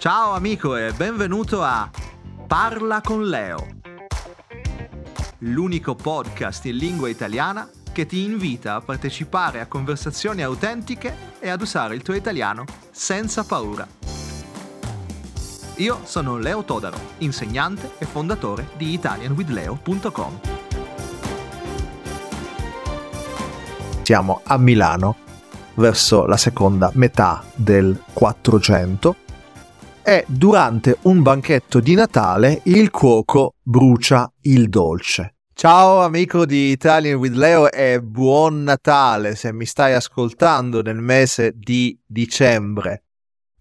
Ciao amico e benvenuto a Parla con Leo, l'unico podcast in lingua italiana che ti invita a partecipare a conversazioni autentiche e ad usare il tuo italiano senza paura. Io sono Leo Todaro, insegnante e fondatore di italianwithleo.com. Siamo a Milano verso la seconda metà del 400 e durante un banchetto di Natale il cuoco brucia il dolce. Ciao amico di Italian with Leo e buon Natale se mi stai ascoltando nel mese di dicembre.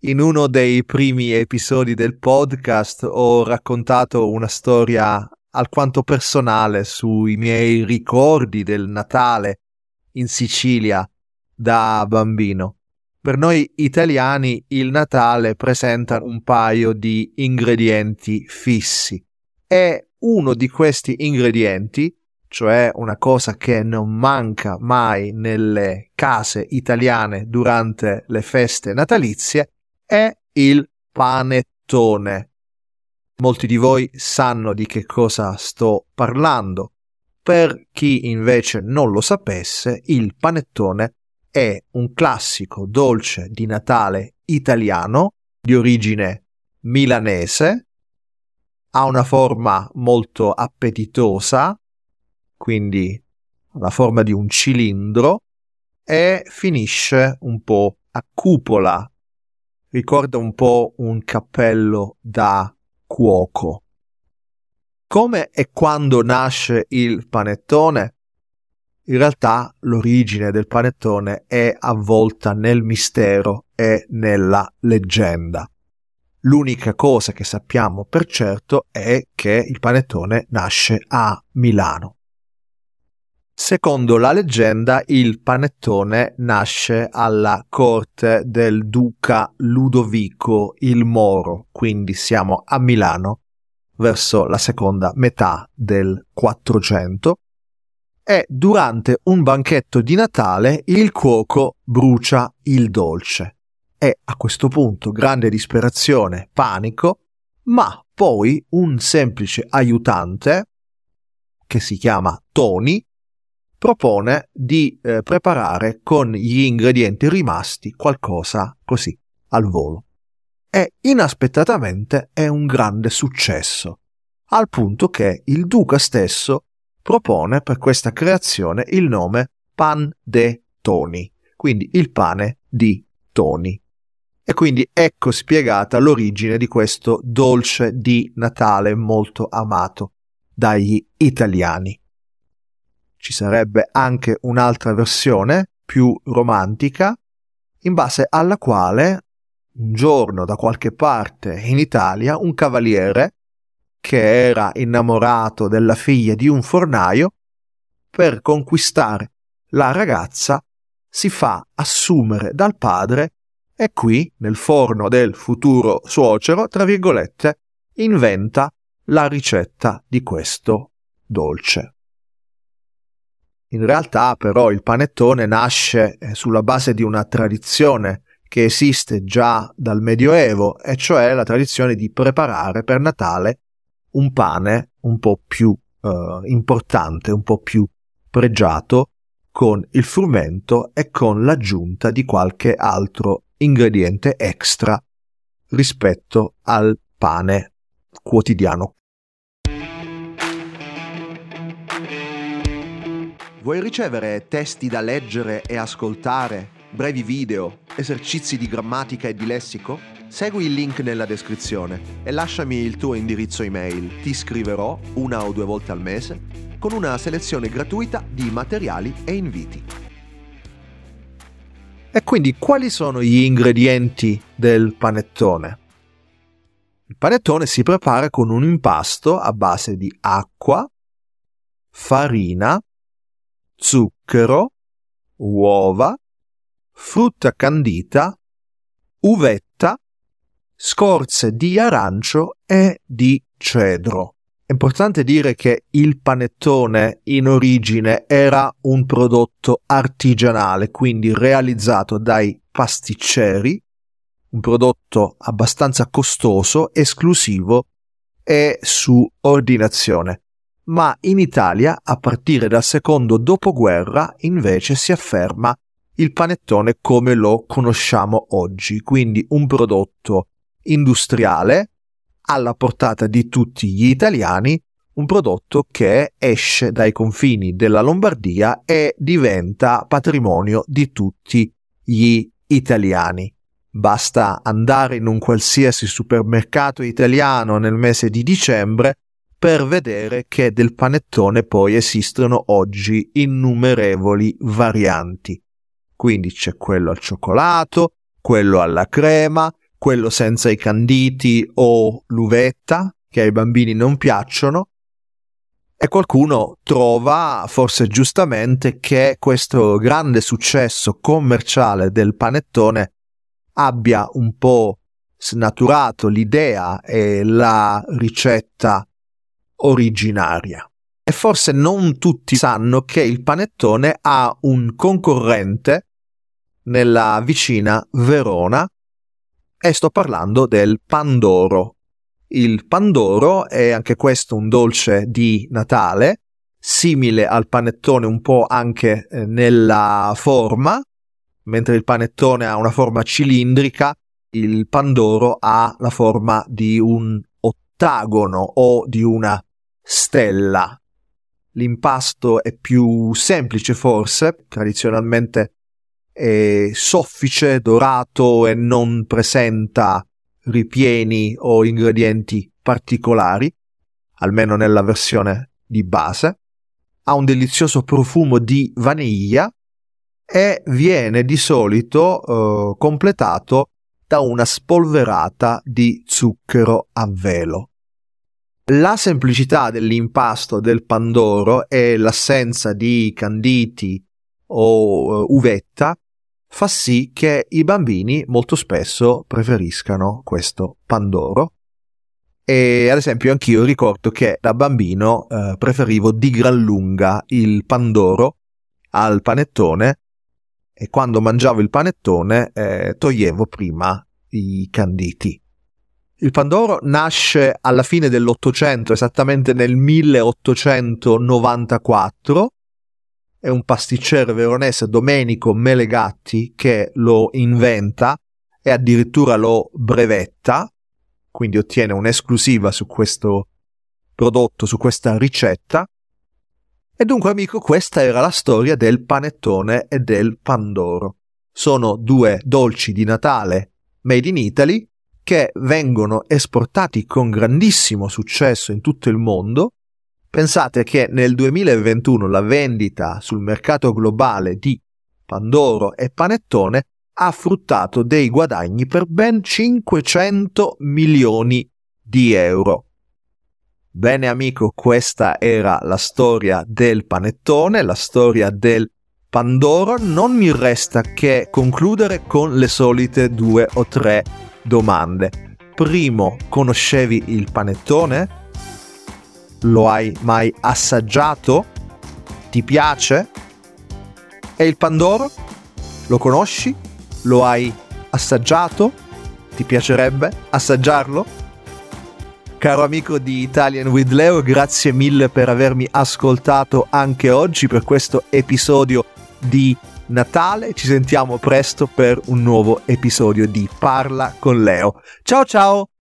In uno dei primi episodi del podcast ho raccontato una storia alquanto personale sui miei ricordi del Natale in Sicilia da bambino. Per noi italiani il Natale presenta un paio di ingredienti fissi e uno di questi ingredienti, cioè una cosa che non manca mai nelle case italiane durante le feste natalizie, è il panettone. Molti di voi sanno di che cosa sto parlando. Per chi invece non lo sapesse, il panettone è un classico dolce di Natale italiano di origine milanese, ha una forma molto appetitosa, quindi la forma di un cilindro, e finisce un po' a cupola, ricorda un po' un cappello da cuoco. Come e quando nasce il panettone? In realtà l'origine del panettone è avvolta nel mistero e nella leggenda. L'unica cosa che sappiamo per certo è che il panettone nasce a Milano. Secondo la leggenda, il panettone nasce alla corte del duca Ludovico il Moro, quindi siamo a Milano verso la seconda metà del 400 e durante un banchetto di Natale il cuoco brucia il dolce. E a questo punto grande disperazione, panico, ma poi un semplice aiutante, che si chiama Tony, propone di eh, preparare con gli ingredienti rimasti qualcosa così al volo. E inaspettatamente è un grande successo, al punto che il duca stesso propone per questa creazione il nome pan de Toni, quindi il pane di Toni. E quindi ecco spiegata l'origine di questo dolce di Natale molto amato dagli italiani. Ci sarebbe anche un'altra versione più romantica, in base alla quale un giorno da qualche parte in Italia un cavaliere che era innamorato della figlia di un fornaio, per conquistare la ragazza si fa assumere dal padre e qui, nel forno del futuro suocero, tra virgolette, inventa la ricetta di questo dolce. In realtà però il panettone nasce eh, sulla base di una tradizione che esiste già dal Medioevo, e cioè la tradizione di preparare per Natale un pane un po' più uh, importante, un po' più pregiato con il frumento e con l'aggiunta di qualche altro ingrediente extra rispetto al pane quotidiano. Vuoi ricevere testi da leggere e ascoltare, brevi video, esercizi di grammatica e di lessico? Segui il link nella descrizione e lasciami il tuo indirizzo email. Ti scriverò una o due volte al mese con una selezione gratuita di materiali e inviti. E quindi quali sono gli ingredienti del panettone? Il panettone si prepara con un impasto a base di acqua, farina, zucchero, uova, frutta candita, uvetta scorze di arancio e di cedro. È importante dire che il panettone in origine era un prodotto artigianale, quindi realizzato dai pasticceri, un prodotto abbastanza costoso, esclusivo e su ordinazione. Ma in Italia, a partire dal secondo dopoguerra, invece si afferma il panettone come lo conosciamo oggi, quindi un prodotto industriale alla portata di tutti gli italiani, un prodotto che esce dai confini della Lombardia e diventa patrimonio di tutti gli italiani. Basta andare in un qualsiasi supermercato italiano nel mese di dicembre per vedere che del panettone poi esistono oggi innumerevoli varianti. Quindi c'è quello al cioccolato, quello alla crema, quello senza i canditi o l'uvetta, che ai bambini non piacciono, e qualcuno trova, forse giustamente, che questo grande successo commerciale del panettone abbia un po' snaturato l'idea e la ricetta originaria. E forse non tutti sanno che il panettone ha un concorrente nella vicina Verona e sto parlando del Pandoro. Il Pandoro è anche questo un dolce di Natale, simile al panettone un po' anche eh, nella forma, mentre il panettone ha una forma cilindrica, il Pandoro ha la forma di un ottagono o di una stella. L'impasto è più semplice forse, tradizionalmente è soffice, dorato e non presenta ripieni o ingredienti particolari, almeno nella versione di base. Ha un delizioso profumo di vaniglia e viene di solito eh, completato da una spolverata di zucchero a velo. La semplicità dell'impasto del pandoro e l'assenza di canditi o uh, uvetta fa sì che i bambini molto spesso preferiscano questo pandoro e ad esempio anch'io ricordo che da bambino uh, preferivo di gran lunga il pandoro al panettone e quando mangiavo il panettone eh, toglievo prima i canditi. Il Pandoro nasce alla fine dell'Ottocento, esattamente nel 1894. È un pasticcere veronese, Domenico Melegatti, che lo inventa e addirittura lo brevetta, quindi ottiene un'esclusiva su questo prodotto, su questa ricetta. E dunque, amico, questa era la storia del panettone e del Pandoro. Sono due dolci di Natale made in Italy che vengono esportati con grandissimo successo in tutto il mondo. Pensate che nel 2021 la vendita sul mercato globale di Pandoro e Panettone ha fruttato dei guadagni per ben 500 milioni di euro. Bene amico, questa era la storia del panettone, la storia del Pandoro. Non mi resta che concludere con le solite due o tre domande. Primo, conoscevi il panettone? Lo hai mai assaggiato? Ti piace? E il Pandoro? Lo conosci? Lo hai assaggiato? Ti piacerebbe assaggiarlo? Caro amico di Italian with Leo, grazie mille per avermi ascoltato anche oggi per questo episodio di Natale. Ci sentiamo presto per un nuovo episodio di Parla con Leo. Ciao ciao!